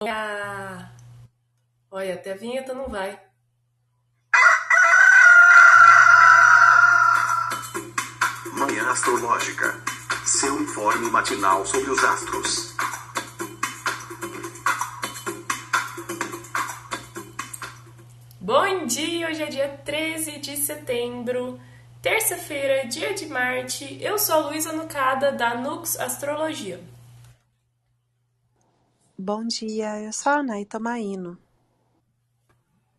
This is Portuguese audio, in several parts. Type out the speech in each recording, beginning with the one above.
Olha, olha, até a vinheta não vai. Manhã Astrológica. Seu informe matinal sobre os astros. Bom dia, hoje é dia 13 de setembro, terça-feira, dia de Marte. Eu sou a Luísa Nucada, da Nux Astrologia. Bom dia, eu sou a Anaí Tomaino.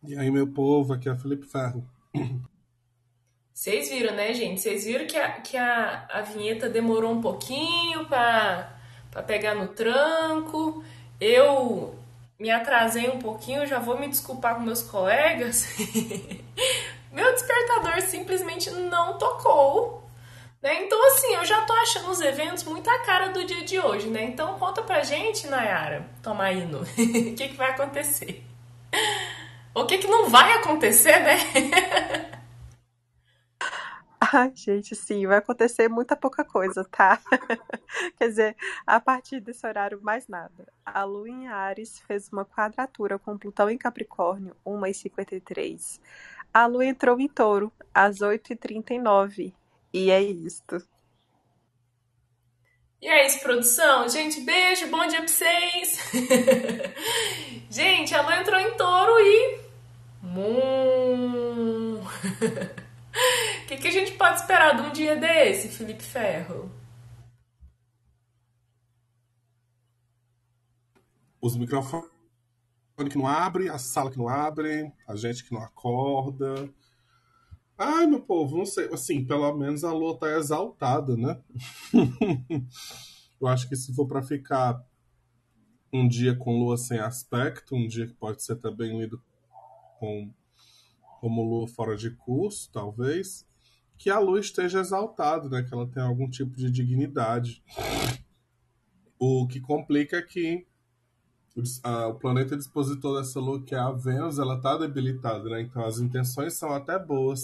E aí, meu povo, aqui é Felipe Ferro. Vocês viram, né, gente? Vocês viram que a, que a, a vinheta demorou um pouquinho para pegar no tranco. Eu me atrasei um pouquinho, já vou me desculpar com meus colegas. Meu despertador simplesmente não tocou. Né? Então, assim, eu já tô achando os eventos muito a cara do dia de hoje, né? Então, conta pra gente, Nayara, toma indo, o que, que vai acontecer? O que, que não vai acontecer, né? Ai, gente, sim, vai acontecer muita pouca coisa, tá? Quer dizer, a partir desse horário, mais nada. A Lua em Ares fez uma quadratura com Plutão em Capricórnio, 1h53. A Lua entrou em Touro, às 8h39. E é isto. E é isso, produção. Gente, beijo, bom dia pra vocês. Gente, a Lua entrou em touro e. Hum... O que, que a gente pode esperar de um dia desse, Felipe Ferro? Os microfones que não abrem, a sala que não abre, a gente que não acorda. Ai, meu povo, não sei. Assim, pelo menos a lua tá exaltada, né? Eu acho que se for para ficar um dia com lua sem aspecto, um dia que pode ser também lido com como lua fora de curso, talvez, que a lua esteja exaltada, né? Que ela tenha algum tipo de dignidade. O que complica é que o planeta dispositor dessa lua, que é a Vênus, ela está debilitada, né? Então as intenções são até boas.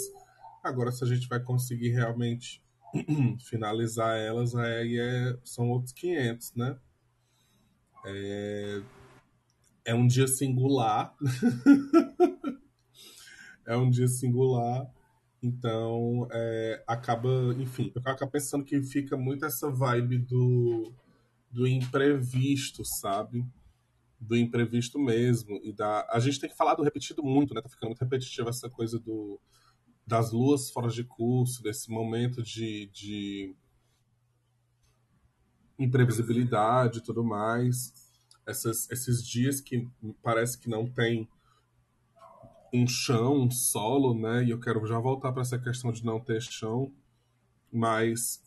Agora, se a gente vai conseguir realmente finalizar elas, aí é, são outros 500, né? É, é um dia singular. é um dia singular. Então, é, acaba, enfim, eu acabo pensando que fica muito essa vibe do, do imprevisto, sabe? Do imprevisto mesmo. E da. A gente tem que falar do repetido muito, né? Tá ficando muito repetitivo essa coisa do, das luas fora de curso, desse momento de, de imprevisibilidade e tudo mais. Essas, esses dias que parece que não tem um chão, um solo, né? E eu quero já voltar para essa questão de não ter chão, mas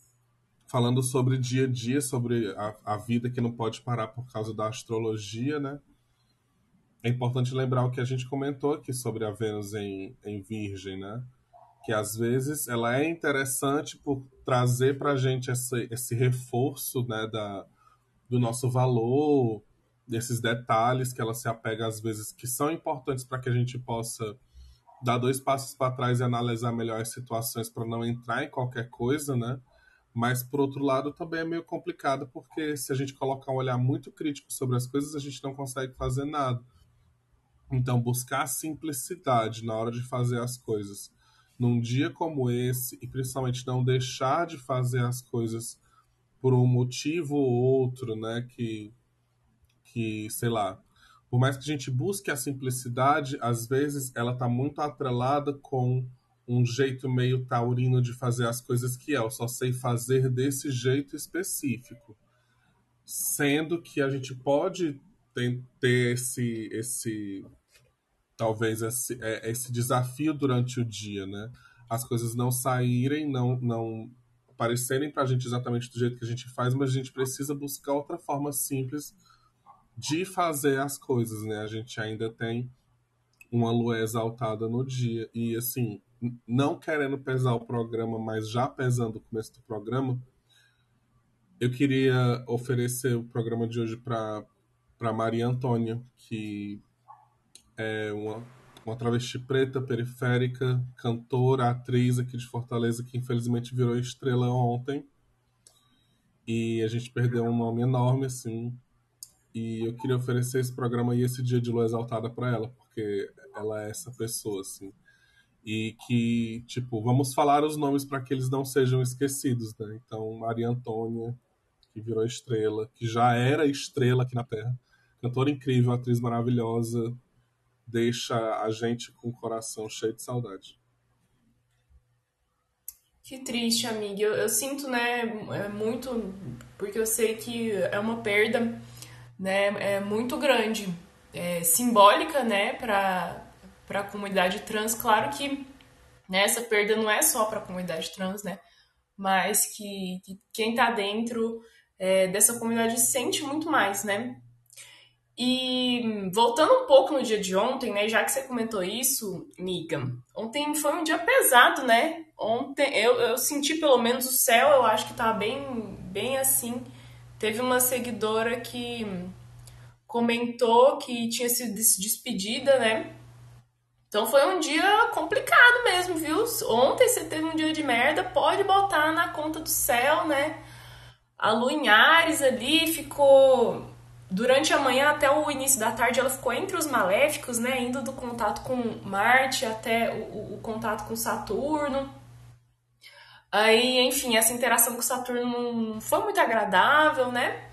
falando sobre dia a dia, sobre a, a vida que não pode parar por causa da astrologia, né? É importante lembrar o que a gente comentou aqui sobre a Vênus em, em Virgem, né? Que às vezes ela é interessante por trazer para a gente esse, esse reforço né, da, do nosso valor, desses detalhes que ela se apega às vezes que são importantes para que a gente possa dar dois passos para trás e analisar melhor as situações para não entrar em qualquer coisa, né? Mas por outro lado também é meio complicado porque se a gente colocar um olhar muito crítico sobre as coisas, a gente não consegue fazer nada. Então buscar simplicidade na hora de fazer as coisas. Num dia como esse e principalmente não deixar de fazer as coisas por um motivo ou outro, né, que que, sei lá, por mais que a gente busque a simplicidade, às vezes ela está muito atrelada com um jeito meio taurino de fazer as coisas que é. Eu só sei fazer desse jeito específico. Sendo que a gente pode ter esse, esse talvez esse, é, esse desafio durante o dia, né? As coisas não saírem, não, não aparecerem para a gente exatamente do jeito que a gente faz, mas a gente precisa buscar outra forma simples de fazer as coisas, né? A gente ainda tem uma lua exaltada no dia. E, assim, não querendo pesar o programa, mas já pesando o começo do programa, eu queria oferecer o programa de hoje para Maria Antônia, que é uma, uma travesti preta, periférica, cantora, atriz aqui de Fortaleza, que infelizmente virou estrela ontem. E a gente perdeu um nome enorme, assim, E eu queria oferecer esse programa e esse dia de lua exaltada para ela, porque ela é essa pessoa, assim. E que, tipo, vamos falar os nomes para que eles não sejam esquecidos, né? Então, Maria Antônia, que virou estrela, que já era estrela aqui na Terra. Cantora incrível, atriz maravilhosa, deixa a gente com o coração cheio de saudade. Que triste, amiga. Eu, eu sinto, né, é muito, porque eu sei que é uma perda, né, é muito grande, é, simbólica, né, para para a comunidade trans. Claro que né, essa perda não é só para a comunidade trans, né, mas que, que quem está dentro é, dessa comunidade sente muito mais, né? E voltando um pouco no dia de ontem, né? Já que você comentou isso, Miga, ontem foi um dia pesado, né? Ontem eu, eu senti pelo menos o céu, eu acho que tá bem, bem assim. Teve uma seguidora que comentou que tinha sido despedida, né? Então foi um dia complicado mesmo, viu? Ontem você teve um dia de merda, pode botar na conta do céu, né? A Lu em Ares ali ficou Durante a manhã até o início da tarde, ela ficou entre os maléficos, né? Indo do contato com Marte até o, o contato com Saturno. Aí, enfim, essa interação com Saturno não foi muito agradável, né?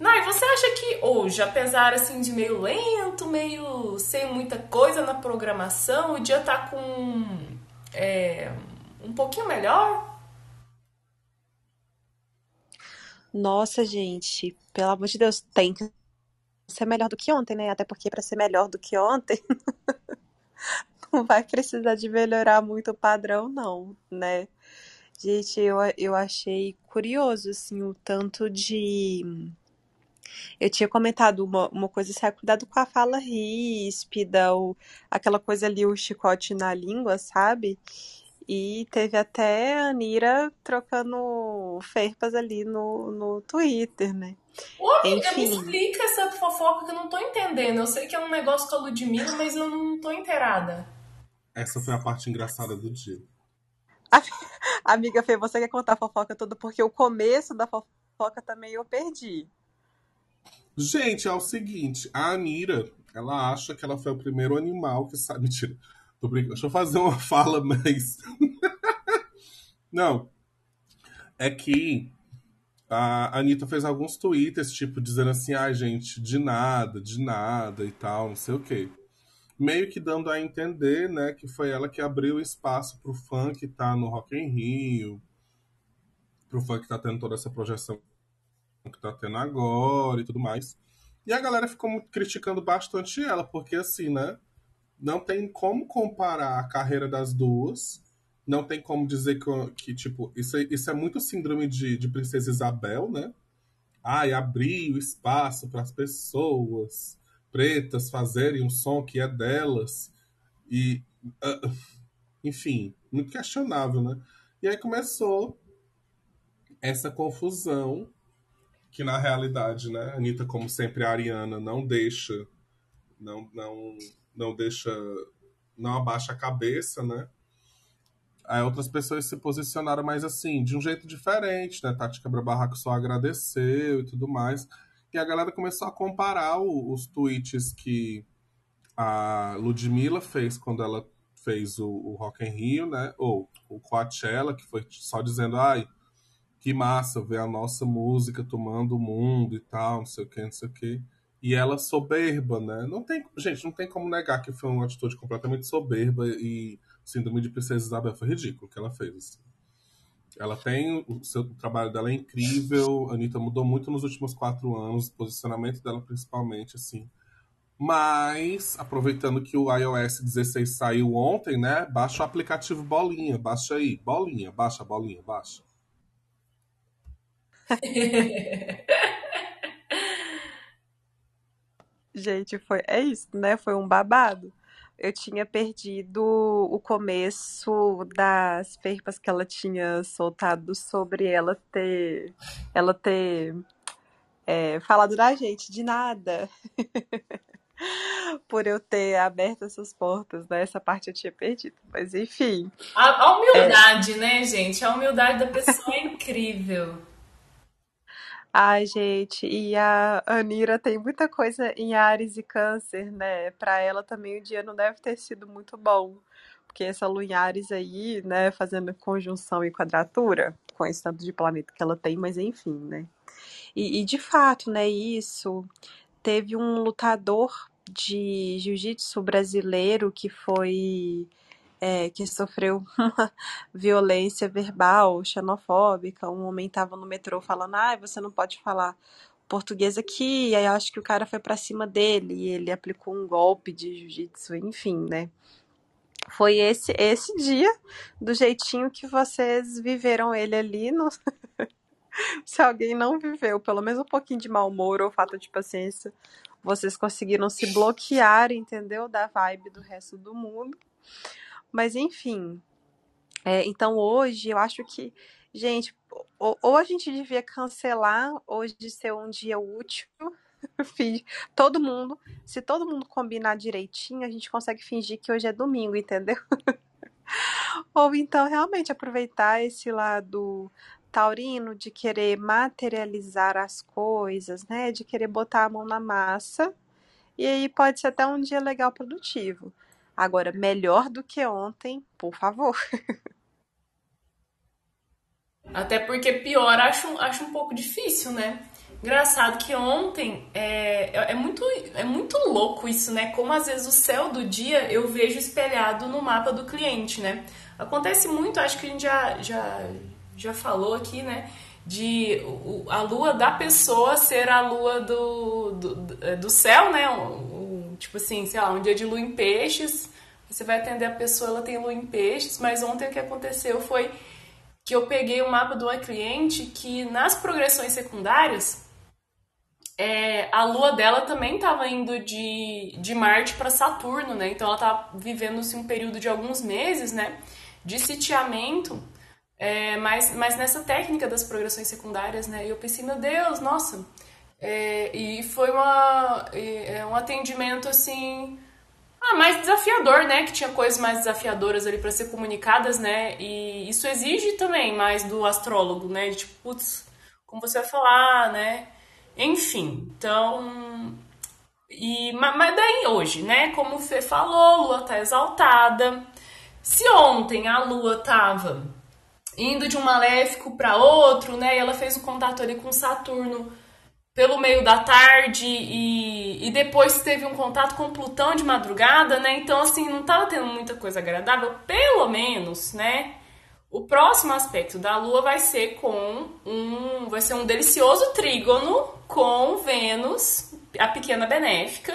Nai, você acha que hoje, apesar assim de meio lento, meio sem muita coisa na programação, o dia tá com é, um pouquinho melhor? Nossa, gente, pelo amor de Deus, tem que ser melhor do que ontem, né? Até porque para ser melhor do que ontem, não vai precisar de melhorar muito o padrão, não, né? Gente, eu, eu achei curioso, assim, o tanto de. Eu tinha comentado uma, uma coisa assim, cuidado com a fala ríspida, ou aquela coisa ali, o chicote na língua, sabe? E teve até a Anira trocando ferpas ali no, no Twitter, né? Ô, amiga, Enfim. me explica essa fofoca que eu não tô entendendo. Eu sei que é um negócio com a Ludmilla, mas eu não tô inteirada. Essa foi a parte engraçada do dia. Amiga Fê, você quer contar a fofoca toda? Porque o começo da fofoca também eu perdi. Gente, é o seguinte, a Anira, ela acha que ela foi o primeiro animal que sabe. Mentira. Tô brincando. Deixa eu fazer uma fala, mas. Não. É que a Anitta fez alguns tweets, tipo, dizendo assim, ah, gente, de nada, de nada e tal, não sei o quê. Meio que dando a entender, né, que foi ela que abriu espaço pro funk que tá no Rock in Rio, pro funk que tá tendo toda essa projeção que tá tendo agora e tudo mais. E a galera ficou criticando bastante ela, porque assim, né, não tem como comparar a carreira das duas. Não tem como dizer que, que tipo, isso, é, isso é muito síndrome de, de Princesa Isabel, né? Ai, abrir o espaço para as pessoas pretas fazerem um som que é delas. E, uh, enfim, muito questionável, né? E aí começou essa confusão que na realidade, né, Anitta, como sempre, a Ariana não deixa, não, não não deixa, não abaixa a cabeça, né? Aí outras pessoas se posicionaram mais assim, de um jeito diferente, né? Tati Quebra-Barraco só agradeceu e tudo mais. E a galera começou a comparar o, os tweets que a Ludmilla fez quando ela fez o, o Rock in Rio, né? Ou o Coachella, que foi só dizendo, ai, que massa ver a nossa música tomando o mundo e tal, não sei o que, não sei o que e ela soberba, né? Não tem, gente, não tem como negar que foi uma atitude completamente soberba e síndrome de princesa Isabel foi ridículo que ela fez. Assim. Ela tem o seu o trabalho dela é incrível. A Anitta mudou muito nos últimos quatro anos, o posicionamento dela principalmente, assim. Mas, aproveitando que o iOS 16 saiu ontem, né? Baixa o aplicativo Bolinha, baixa aí, Bolinha, baixa, Bolinha, baixa. Gente, foi, é isso, né? Foi um babado. Eu tinha perdido o começo das ferpas que ela tinha soltado sobre ela ter, ela ter é, falado da gente de nada. Por eu ter aberto essas portas, né? Essa parte eu tinha perdido. Mas enfim. A, a humildade, é... né, gente? A humildade da pessoa é incrível. Ai, gente, e a Anira tem muita coisa em Ares e Câncer, né? Pra ela também o dia não deve ter sido muito bom, porque essa lua em Ares aí, né, fazendo conjunção e quadratura, com esse tanto de planeta que ela tem, mas enfim, né? E, e de fato, né, isso teve um lutador de jiu-jitsu brasileiro que foi é, que sofreu violência verbal, xenofóbica. Um homem estava no metrô falando: ah, você não pode falar português aqui. E aí eu acho que o cara foi para cima dele e ele aplicou um golpe de jiu-jitsu, enfim, né? Foi esse esse dia, do jeitinho que vocês viveram ele ali. No... Se alguém não viveu pelo menos um pouquinho de mau humor ou falta de paciência, vocês conseguiram se bloquear, entendeu? Da vibe do resto do mundo. Mas enfim. É, então hoje eu acho que, gente, ou, ou a gente devia cancelar hoje de ser um dia útil. todo mundo, se todo mundo combinar direitinho, a gente consegue fingir que hoje é domingo, entendeu? ou então realmente aproveitar esse lado taurino de querer materializar as coisas, né? De querer botar a mão na massa. E aí pode ser até um dia legal produtivo. Agora, melhor do que ontem, por favor. Até porque pior acho, acho um pouco difícil, né? Engraçado que ontem é, é, muito, é muito louco isso, né? Como às vezes o céu do dia eu vejo espelhado no mapa do cliente, né? Acontece muito, acho que a gente já, já, já falou aqui, né? De a lua da pessoa ser a lua do, do, do céu, né? Tipo assim, sei lá, um dia de lua em peixes, você vai atender a pessoa, ela tem lua em peixes, mas ontem o que aconteceu foi que eu peguei o um mapa de uma cliente que nas progressões secundárias é, a lua dela também estava indo de, de Marte para Saturno, né? Então ela tá vivendo assim, um período de alguns meses, né? De sitiamento, é, mas, mas nessa técnica das progressões secundárias, né? E eu pensei, meu Deus, nossa. É, e foi uma, é, um atendimento assim ah, mais desafiador, né? Que tinha coisas mais desafiadoras ali para ser comunicadas, né? E isso exige também mais do astrólogo, né? De tipo, putz, como você vai falar, né? Enfim, então. E, mas daí hoje, né? Como o Fê falou, Lua tá exaltada. Se ontem a Lua tava indo de um maléfico para outro, né? E ela fez um contato ali com Saturno pelo meio da tarde e, e depois teve um contato com Plutão de madrugada, né? Então, assim, não tava tendo muita coisa agradável, pelo menos, né? O próximo aspecto da Lua vai ser com um. Vai ser um delicioso trígono com Vênus, a pequena benéfica,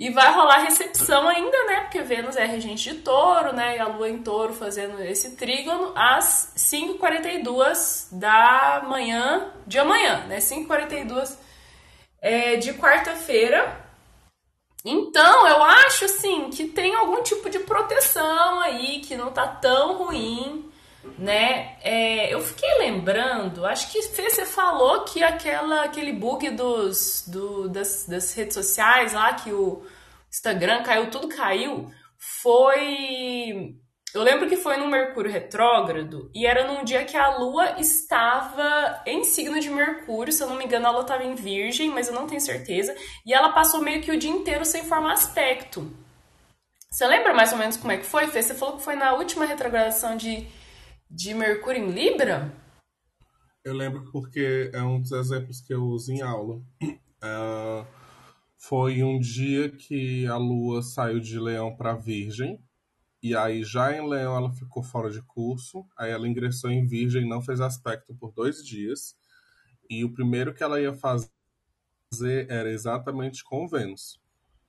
e vai rolar recepção ainda, né? Porque Vênus é regente de touro, né? E a Lua em touro fazendo esse trígono às 5h42 da manhã de amanhã, né? 5h42 é, de quarta-feira. Então, eu acho, assim, que tem algum tipo de proteção aí, que não tá tão ruim, né? É, eu fiquei lembrando, acho que você falou que aquela, aquele bug dos, do, das, das redes sociais lá, que o Instagram caiu, tudo caiu, foi. Eu lembro que foi no Mercúrio retrógrado e era num dia que a Lua estava em signo de Mercúrio, se eu não me engano, a Lua estava em Virgem, mas eu não tenho certeza. E ela passou meio que o dia inteiro sem formar aspecto. Você lembra mais ou menos como é que foi, Fê? Você falou que foi na última retrogradação de de Mercúrio em Libra? Eu lembro porque é um dos exemplos que eu uso em aula. Uh, foi um dia que a Lua saiu de Leão para Virgem, e aí já em Leão ela ficou fora de curso, aí ela ingressou em Virgem, não fez aspecto por dois dias, e o primeiro que ela ia fazer era exatamente com Vênus,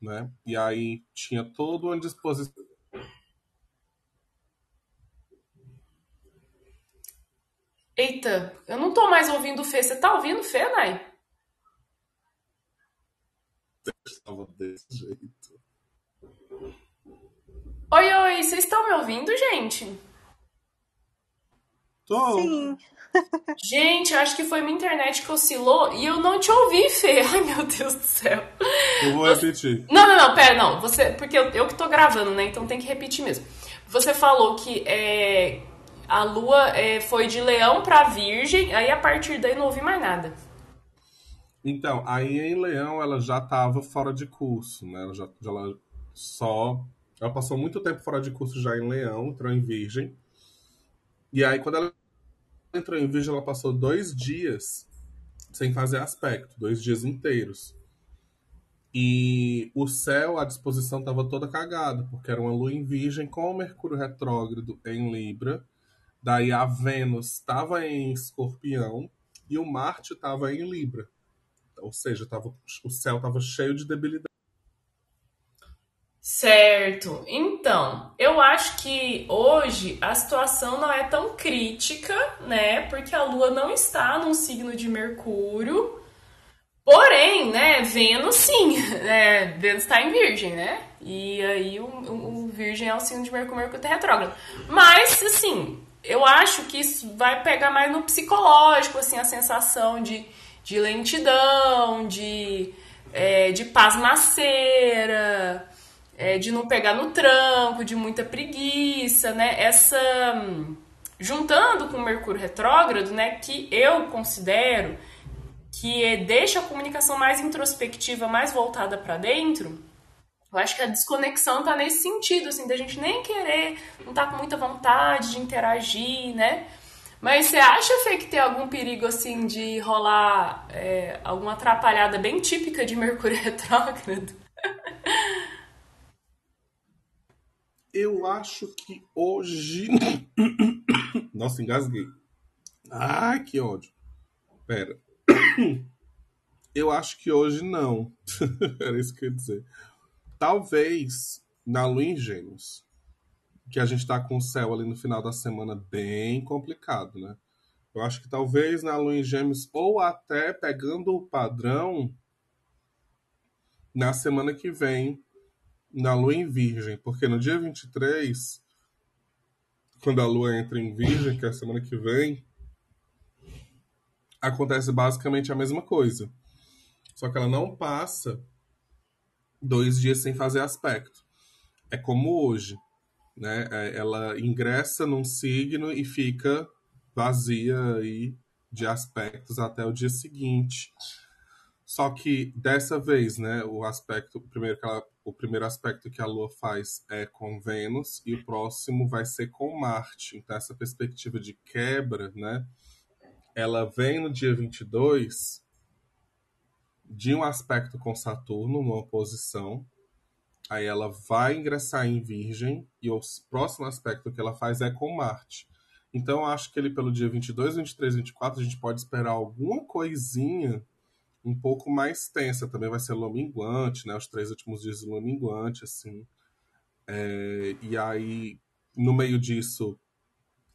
né? E aí tinha toda uma disposição Eita, eu não tô mais ouvindo o Fê. Você tá ouvindo o Fê, Nai? Estava desse jeito. Oi, oi, vocês estão me ouvindo, gente? Tô. Sim. Gente, acho que foi minha internet que oscilou e eu não te ouvi, Fê. Ai, meu Deus do céu. Eu vou repetir. Não, não, não, pera, não. Você, porque eu, eu que tô gravando, né? Então tem que repetir mesmo. Você falou que é, a lua é, foi de leão para virgem, aí a partir daí não ouvi mais nada. Então, aí em Leão ela já estava fora de curso, né? Ela já, ela só. Ela passou muito tempo fora de curso já em Leão, entrou em Virgem. E aí, quando ela entrou em Virgem, ela passou dois dias sem fazer aspecto, dois dias inteiros. E o céu, a disposição estava toda cagada, porque era uma lua em Virgem com o Mercúrio retrógrado em Libra. Daí a Vênus estava em Escorpião e o Marte estava em Libra. Ou seja, tava, o céu estava cheio de debilidade. Certo. Então, eu acho que hoje a situação não é tão crítica, né? Porque a Lua não está num signo de Mercúrio. Porém, né, Vênus sim, né, Vênus está em Virgem, né? E aí o, o, o Virgem é o signo de Mercúrio, Mercúrio tá retrógrado. Mas, assim, eu acho que isso vai pegar mais no psicológico, assim, a sensação de, de lentidão, de, é, de pasmaceira, é, de não pegar no tranco, de muita preguiça, né? Essa. Juntando com o Mercúrio retrógrado, né? Que eu considero que é, deixa a comunicação mais introspectiva, mais voltada para dentro. Eu acho que a desconexão tá nesse sentido, assim, da gente nem querer, não tá com muita vontade de interagir, né? Mas você acha, Fê, que tem algum perigo, assim, de rolar é, alguma atrapalhada bem típica de Mercúrio retrógrado? Eu acho que hoje. Nossa, engasguei. Ai, que ódio. Pera. Eu acho que hoje não. Era isso que eu ia dizer. Talvez na lua em Gêmeos, que a gente tá com o céu ali no final da semana bem complicado, né? Eu acho que talvez na lua em Gêmeos, ou até pegando o padrão na semana que vem, na lua em Virgem, porque no dia 23, quando a lua entra em Virgem, que é a semana que vem, acontece basicamente a mesma coisa. Só que ela não passa dois dias sem fazer aspecto. É como hoje, né? É, ela ingressa num signo e fica vazia aí de aspectos até o dia seguinte. Só que dessa vez, né, o aspecto, primeiro ela, o primeiro aspecto que a Lua faz é com Vênus e o próximo vai ser com Marte. Então essa perspectiva de quebra, né, ela vem no dia 22 de um aspecto com Saturno, uma oposição. Aí ela vai ingressar em Virgem e o próximo aspecto que ela faz é com Marte. Então acho que ele pelo dia 22, 23, 24 a gente pode esperar alguma coisinha um pouco mais tensa. Também vai ser lua minguante, né? Os três últimos dias de lua minguante, assim. É, e aí, no meio disso,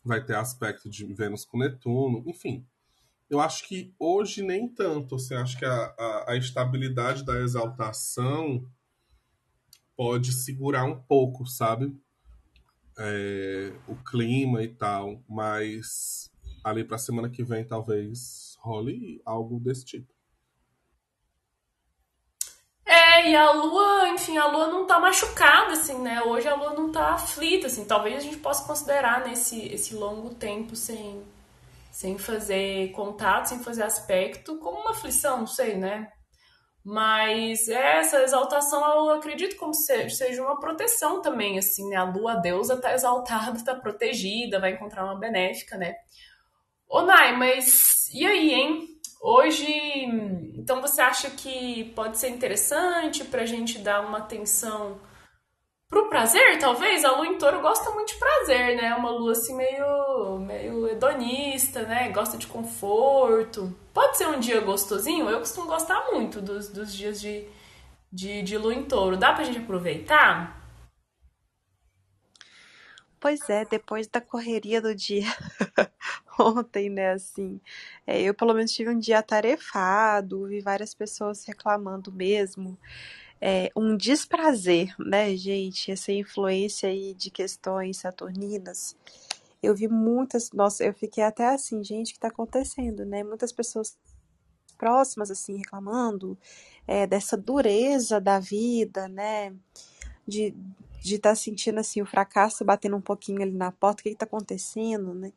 vai ter aspecto de Vênus com Netuno, enfim. Eu acho que hoje nem tanto. Assim, acho que a, a, a estabilidade da exaltação pode segurar um pouco, sabe? É, o clima e tal, mas ali para a semana que vem talvez role algo desse tipo. É, e a lua, enfim, a lua não tá machucada, assim, né? Hoje a lua não tá aflita, assim. Talvez a gente possa considerar nesse esse longo tempo sem, sem fazer contato, sem fazer aspecto, como uma aflição, não sei, né? Mas essa exaltação, eu acredito como seja uma proteção também, assim, né? A lua, a deusa, tá exaltada, tá protegida, vai encontrar uma benéfica, né? Ô, Nai, mas e aí, hein? Hoje, então você acha que pode ser interessante para a gente dar uma atenção pro prazer, talvez? A lua em touro gosta muito de prazer, né? Uma lua assim meio, meio hedonista, né? Gosta de conforto. Pode ser um dia gostosinho? Eu costumo gostar muito dos, dos dias de, de, de lua em touro. Dá pra gente aproveitar? Pois é, depois da correria do dia ontem, né, assim, é, eu pelo menos tive um dia atarefado, vi várias pessoas reclamando mesmo, é, um desprazer, né, gente, essa influência aí de questões saturninas, eu vi muitas, nossa, eu fiquei até assim, gente, o que tá acontecendo, né, muitas pessoas próximas, assim, reclamando é, dessa dureza da vida, né, de de estar tá sentindo assim o fracasso batendo um pouquinho ali na porta, o que está acontecendo, né?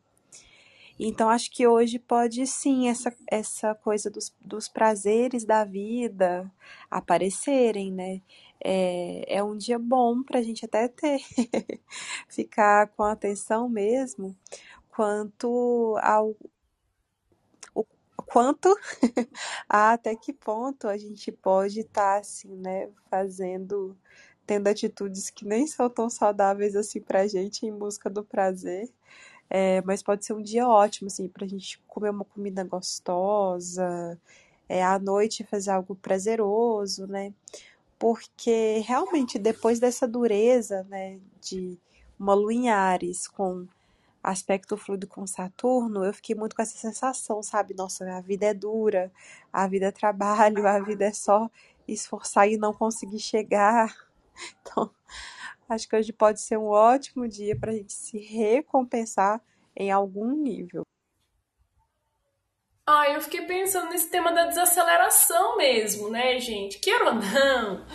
Então, acho que hoje pode sim essa, essa coisa dos, dos prazeres da vida aparecerem, né? É, é um dia bom para a gente até ter, ficar com atenção mesmo, quanto ao quanto até que ponto a gente pode estar tá, assim, né, fazendo, tendo atitudes que nem são tão saudáveis assim pra gente em busca do prazer. É, mas pode ser um dia ótimo, assim, pra gente comer uma comida gostosa, é, à noite fazer algo prazeroso, né? Porque realmente depois dessa dureza, né, de uma lua em Ares com aspecto fluido com Saturno, eu fiquei muito com essa sensação, sabe? Nossa, a vida é dura, a vida é trabalho, a vida é só esforçar e não conseguir chegar. Então, Acho que hoje pode ser um ótimo dia para a gente se recompensar em algum nível. Ah, eu fiquei pensando nesse tema da desaceleração mesmo, né, gente? Queira ou não,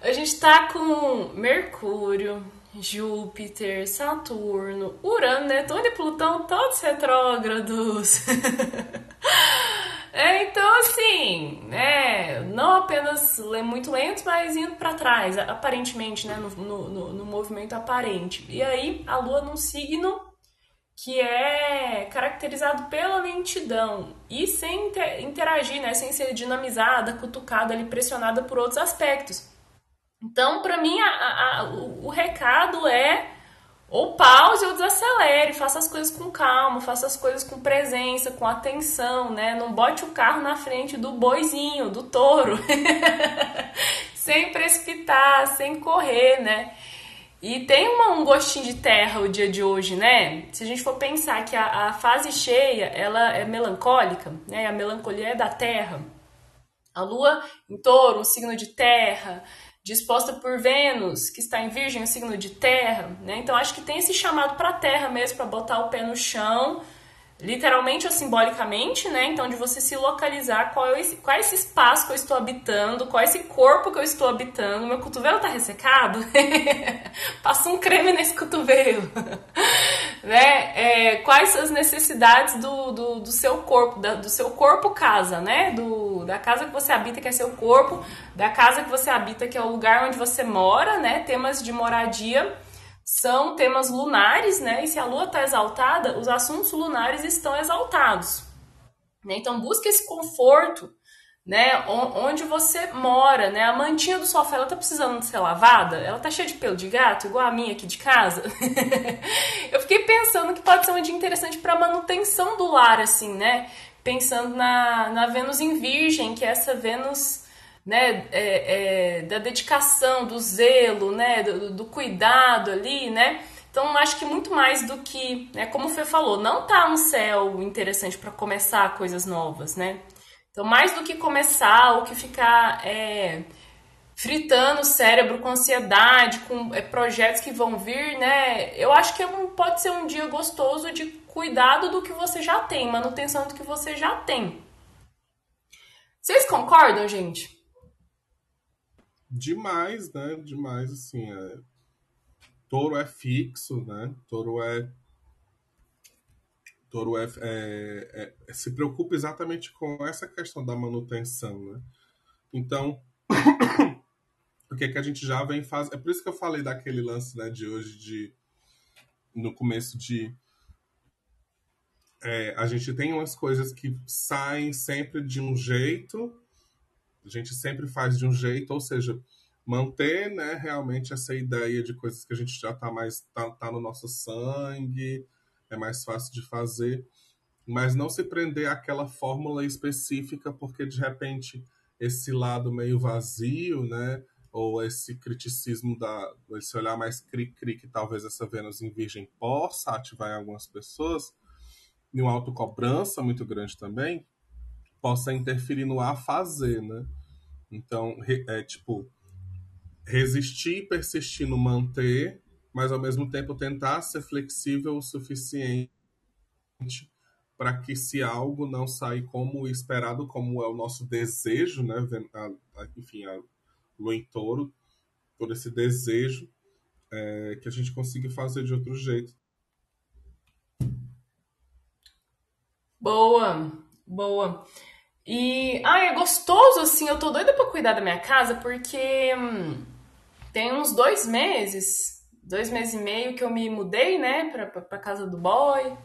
a gente tá com Mercúrio, Júpiter, Saturno, Urano, Netuno e Plutão todos retrógrados. É, então, assim, é, não apenas muito lentos, mas indo para trás, aparentemente, né, no, no, no, movimento aparente. E aí, a Lua num signo que é caracterizado pela lentidão e sem interagir, né, sem ser dinamizada, cutucada, ali, pressionada por outros aspectos. Então, para mim, a, a, o, o recado é ou pause ou desacelere, faça as coisas com calma, faça as coisas com presença, com atenção, né? Não bote o carro na frente do boizinho, do touro, sem precipitar, sem correr, né? E tem uma, um gostinho de terra o dia de hoje, né? Se a gente for pensar que a, a fase cheia, ela é melancólica, né? A melancolia é da terra. A lua em touro, um signo de terra, disposta por Vênus, que está em Virgem, o signo de Terra, né? Então acho que tem esse chamado para a Terra mesmo, para botar o pé no chão, literalmente ou simbolicamente, né? Então, de você se localizar qual é, esse, qual é esse espaço que eu estou habitando, qual é esse corpo que eu estou habitando. Meu cotovelo tá ressecado? Passa um creme nesse cotovelo. Né? É, quais as necessidades do, do, do seu corpo, da, do seu corpo casa, né? Do, da casa que você habita, que é seu corpo, da casa que você habita, que é o lugar onde você mora, né? Temas de moradia são temas lunares, né? E se a lua está exaltada, os assuntos lunares estão exaltados. Né? Então busque esse conforto, né? Onde você mora, né? A mantinha do sofá, ela tá precisando ser lavada? Ela tá cheia de pelo de gato, igual a minha aqui de casa? Eu fiquei pensando que pode ser um dia interessante para manutenção do lar, assim, né? Pensando na, na Vênus em Virgem, que é essa Vênus né, é, é, da dedicação, do zelo, né, do, do, cuidado ali, né? Então, acho que muito mais do que, né, como o Fê falou, não tá um céu interessante para começar coisas novas, né? Então, mais do que começar ou que ficar é, fritando o cérebro com ansiedade, com é, projetos que vão vir, né? Eu acho que é um, pode ser um dia gostoso de cuidado do que você já tem, manutenção do que você já tem. Vocês concordam, gente? Demais, né? Demais, assim. É... Touro é fixo, né? Touro é. Touro é, é, é, se preocupa exatamente com essa questão da manutenção, né? Então, o que é que a gente já vem fazendo? É por isso que eu falei daquele lance né, de hoje, de no começo de. É, a gente tem umas coisas que saem sempre de um jeito a gente sempre faz de um jeito, ou seja, manter né, realmente essa ideia de coisas que a gente já está mais tá, tá no nosso sangue, é mais fácil de fazer, mas não se prender àquela fórmula específica, porque de repente esse lado meio vazio, né, ou esse criticismo da esse olhar mais cri-cri que talvez essa Vênus em Virgem possa ativar em algumas pessoas, e uma autocobrança muito grande também, possa interferir no a fazer, né? Então, é tipo, resistir, persistir no manter, mas ao mesmo tempo tentar ser flexível o suficiente para que se algo não sair como esperado, como é o nosso desejo, né? Enfim, a touro, todo esse desejo, é, que a gente consiga fazer de outro jeito. Boa, boa. E, ah, é gostoso, assim, eu tô doida pra cuidar da minha casa, porque hum, tem uns dois meses, dois meses e meio que eu me mudei, né, pra, pra, pra casa do boy.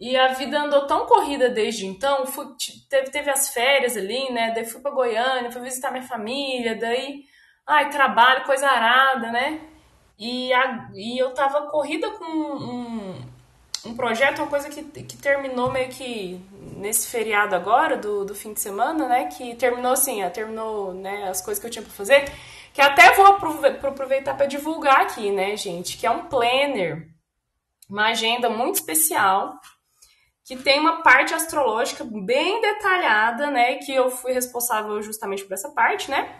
E a vida andou tão corrida desde então, fui, teve, teve as férias ali, né, daí fui pra Goiânia, fui visitar minha família, daí, ai, trabalho, coisa arada, né, e, a, e eu tava corrida com um, um projeto, uma coisa que, que terminou meio que nesse feriado agora, do, do fim de semana, né? Que terminou assim, terminou né, as coisas que eu tinha para fazer. Que até vou aproveitar para divulgar aqui, né, gente? Que é um planner, uma agenda muito especial, que tem uma parte astrológica bem detalhada, né? Que eu fui responsável justamente por essa parte, né?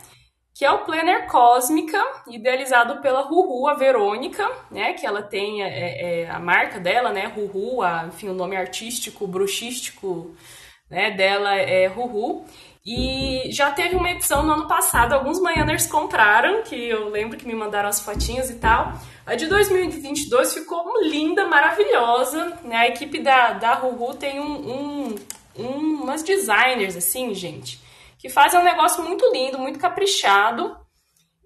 que é o Planner Cósmica, idealizado pela Ruhu, a Verônica, né, que ela tem é, é, a marca dela, né, Ruhu, a, enfim, o nome artístico, bruxístico, né, dela é Ruhu. E já teve uma edição no ano passado, alguns manhãers compraram, que eu lembro que me mandaram as fotinhas e tal. A de 2022 ficou linda, maravilhosa, né, a equipe da, da Ruhu tem um, um, um umas designers, assim, gente, que fazem um negócio muito lindo, muito caprichado.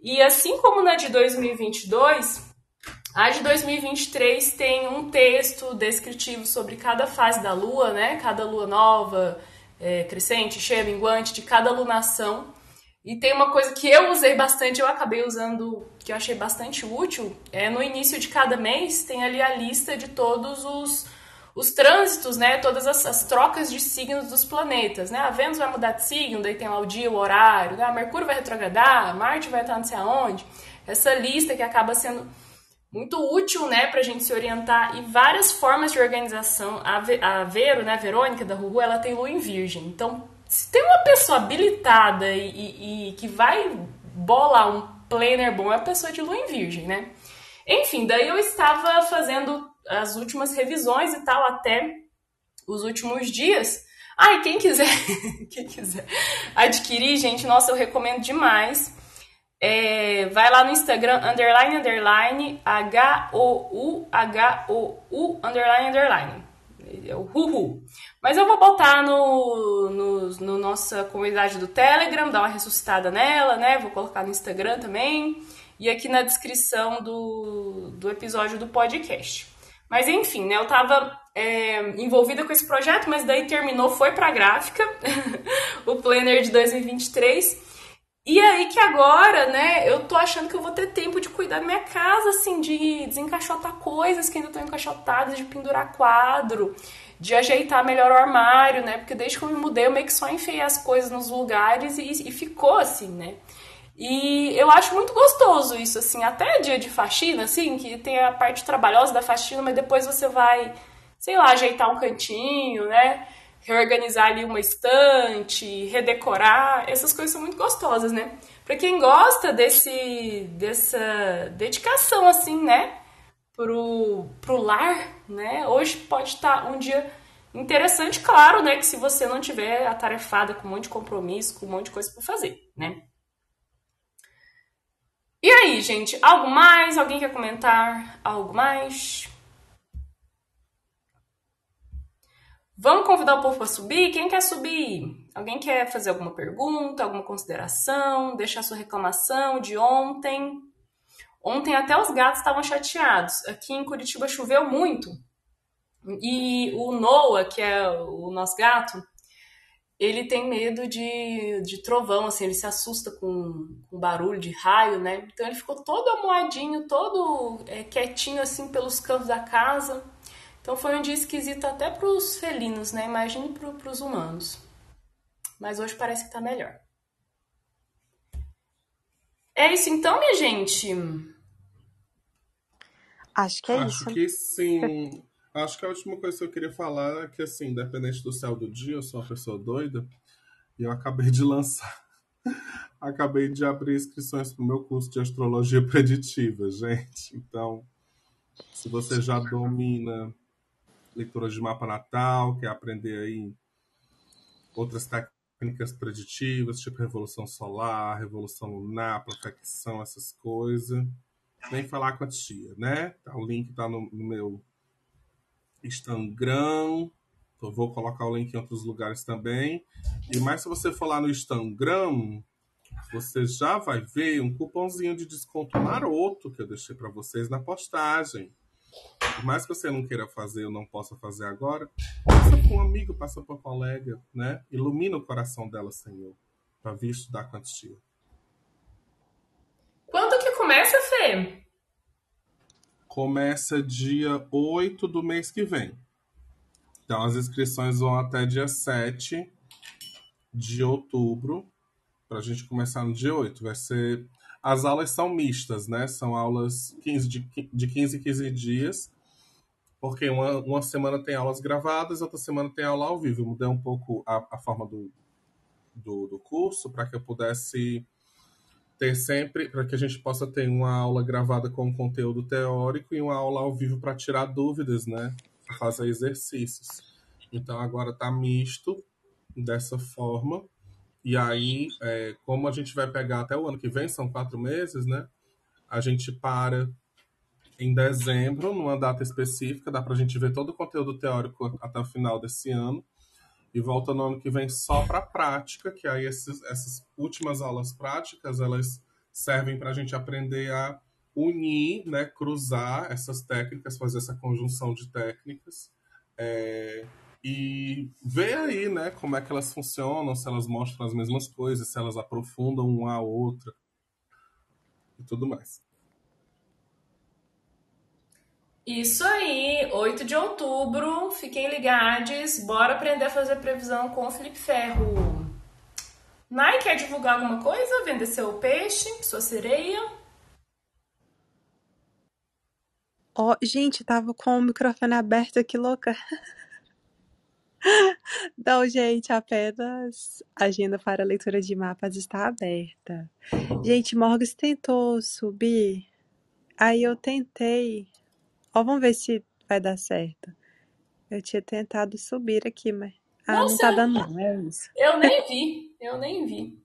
E assim como na de 2022, a de 2023 tem um texto descritivo sobre cada fase da lua, né? Cada lua nova, é, crescente, cheia, minguante, de cada lunação. E tem uma coisa que eu usei bastante, eu acabei usando, que eu achei bastante útil, é no início de cada mês tem ali a lista de todos os os trânsitos, né, todas as, as, trocas de signos dos planetas, né? A Vênus vai mudar de signo, daí tem lá o dia, o horário, né? A Mercúrio vai retrogradar, Marte vai estar não sei aonde. Essa lista que acaba sendo muito útil, né, para a gente se orientar e várias formas de organização. A, Vero, né, a Verônica da Ruhu, ela tem lua em virgem. Então, se tem uma pessoa habilitada e, e, e que vai bolar um planner bom, é a pessoa de lua em virgem, né? Enfim, daí eu estava fazendo as últimas revisões e tal, até os últimos dias. E quem quiser, quem quiser adquirir, gente, nossa, eu recomendo demais. É, vai lá no Instagram, underline, underline, H-O-U, H-O-U, underline, underline. É o Huhu. Mas eu vou botar no, no, no, nossa comunidade do Telegram, dar uma ressuscitada nela, né? Vou colocar no Instagram também. E aqui na descrição do, do episódio do podcast. Mas enfim, né, eu estava é, envolvida com esse projeto, mas daí terminou, foi para a gráfica, o Planner de 2023. E aí que agora, né, eu tô achando que eu vou ter tempo de cuidar da minha casa, assim, de desencaixotar coisas que ainda estão encaixotadas, de pendurar quadro, de ajeitar melhor o armário, né? Porque desde que eu me mudei, eu meio que só enfiei as coisas nos lugares e, e ficou assim, né? E eu acho muito gostoso isso, assim, até dia de faxina, assim, que tem a parte trabalhosa da faxina, mas depois você vai, sei lá, ajeitar um cantinho, né? Reorganizar ali uma estante, redecorar, essas coisas são muito gostosas, né? Para quem gosta desse dessa dedicação assim, né, pro pro lar, né? Hoje pode estar um dia interessante, claro, né, que se você não tiver atarefada com um monte de compromisso, com um monte de coisa para fazer, né? E aí, gente, algo mais? Alguém quer comentar algo mais? Vamos convidar o povo para subir? Quem quer subir? Alguém quer fazer alguma pergunta, alguma consideração, deixar sua reclamação de ontem? Ontem até os gatos estavam chateados. Aqui em Curitiba choveu muito. E o Noah, que é o nosso gato, ele tem medo de, de trovão, assim, ele se assusta com, com barulho de raio, né? Então ele ficou todo amoadinho, todo é, quietinho, assim, pelos cantos da casa. Então foi um dia esquisito até para os felinos, né? Imagine para os humanos. Mas hoje parece que tá melhor. É isso então, minha gente? Acho que é Acho isso. que sim. Acho que a última coisa que eu queria falar é que, assim, independente do céu do dia, eu sou uma pessoa doida e eu acabei de lançar. acabei de abrir inscrições para o meu curso de astrologia preditiva, gente. Então, se você já domina leitura de mapa natal, quer aprender aí outras técnicas preditivas, tipo revolução solar, revolução lunar, profecção, essas coisas, vem falar com a tia, né? Tá, o link tá no, no meu Instagram, Eu vou colocar o link em outros lugares também. E mais se você for lá no Instagram, você já vai ver um cupomzinho de desconto maroto que eu deixei para vocês na postagem. Por mais que você não queira fazer ou não possa fazer agora, passa para um amigo, passa para um colega, né? Ilumina o coração dela, Senhor, para vir estudar com a tia. Quando que começa, Fê? Começa dia 8 do mês que vem. Então as inscrições vão até dia 7 de outubro, para a gente começar no dia 8. Vai ser. As aulas são mistas, né? São aulas 15 de, de 15 em 15 dias, porque uma, uma semana tem aulas gravadas, outra semana tem aula ao vivo. Eu mudei um pouco a, a forma do, do, do curso para que eu pudesse ter sempre, para que a gente possa ter uma aula gravada com conteúdo teórico e uma aula ao vivo para tirar dúvidas, né? Fazer exercícios. Então agora está misto dessa forma. E aí, é, como a gente vai pegar até o ano que vem, são quatro meses, né? A gente para em dezembro, numa data específica, dá para a gente ver todo o conteúdo teórico até o final desse ano. E volta no ano que vem só para prática, que aí esses, essas últimas aulas práticas, elas servem para a gente aprender a unir, né, cruzar essas técnicas, fazer essa conjunção de técnicas. É, e ver aí, né, como é que elas funcionam, se elas mostram as mesmas coisas, se elas aprofundam uma a outra e tudo mais. Isso aí, 8 de outubro, fiquem ligados, bora aprender a fazer previsão com o Felipe Ferro. Nai quer divulgar alguma coisa? Vender seu peixe, sua sereia? Ó, gente, tava com o microfone aberto aqui, louca. Não, gente, apenas a agenda para leitura de mapas está aberta. Gente, Morgan tentou subir, aí eu tentei Ó, vamos ver se vai dar certo. Eu tinha tentado subir aqui, mas. Ah, Nossa, não tá dando, não. É isso. Eu nem vi. Eu nem vi.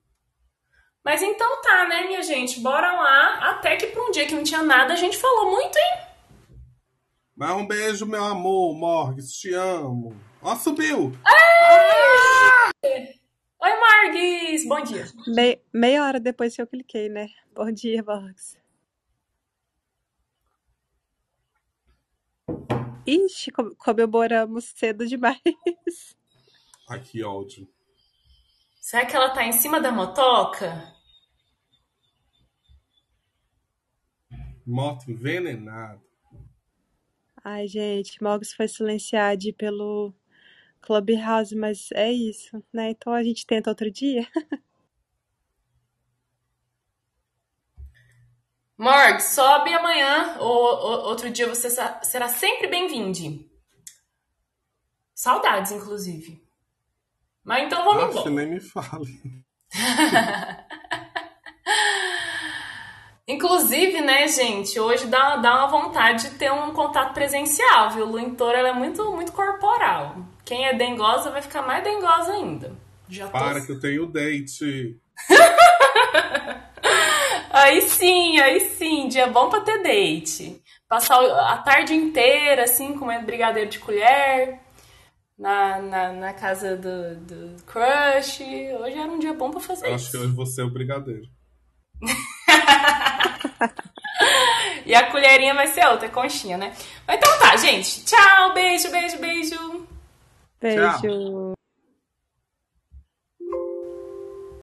Mas então tá, né, minha gente? Bora lá. Até que pra um dia que não tinha nada, a gente falou muito, hein? Mas um beijo, meu amor, Morgues. Te amo. Ó, subiu! Ah! Oi, Morgues! Bom dia. Me... Meia hora depois que eu cliquei, né? Bom dia, Morgues. Ixi, comemoramos cedo demais. Ai, que ódio. Será que ela tá em cima da motoca? Moto envenenada. Ai, gente, Mogos foi silenciado pelo Clubhouse, mas é isso, né? Então a gente tenta outro dia. Morg, sobe amanhã ou, ou, outro dia você será sempre bem-vindo. Saudades, inclusive. Mas então vamos Nossa, embora. nem me fale. Inclusive, né, gente, hoje dá, dá uma vontade de ter um contato presencial, viu? Luintor, ela é muito, muito corporal. Quem é dengosa vai ficar mais dengosa ainda. Já Para tô... que eu tenho date. Aí sim, aí sim, dia bom pra ter date. Passar a tarde inteira, assim, comendo brigadeiro de colher, na, na, na casa do, do crush. Hoje era um dia bom pra fazer Eu isso. Acho que hoje você é o brigadeiro. e a colherinha vai ser outra, conchinha, né? Mas então tá, gente. Tchau, beijo, beijo, beijo. Beijo. Tchau.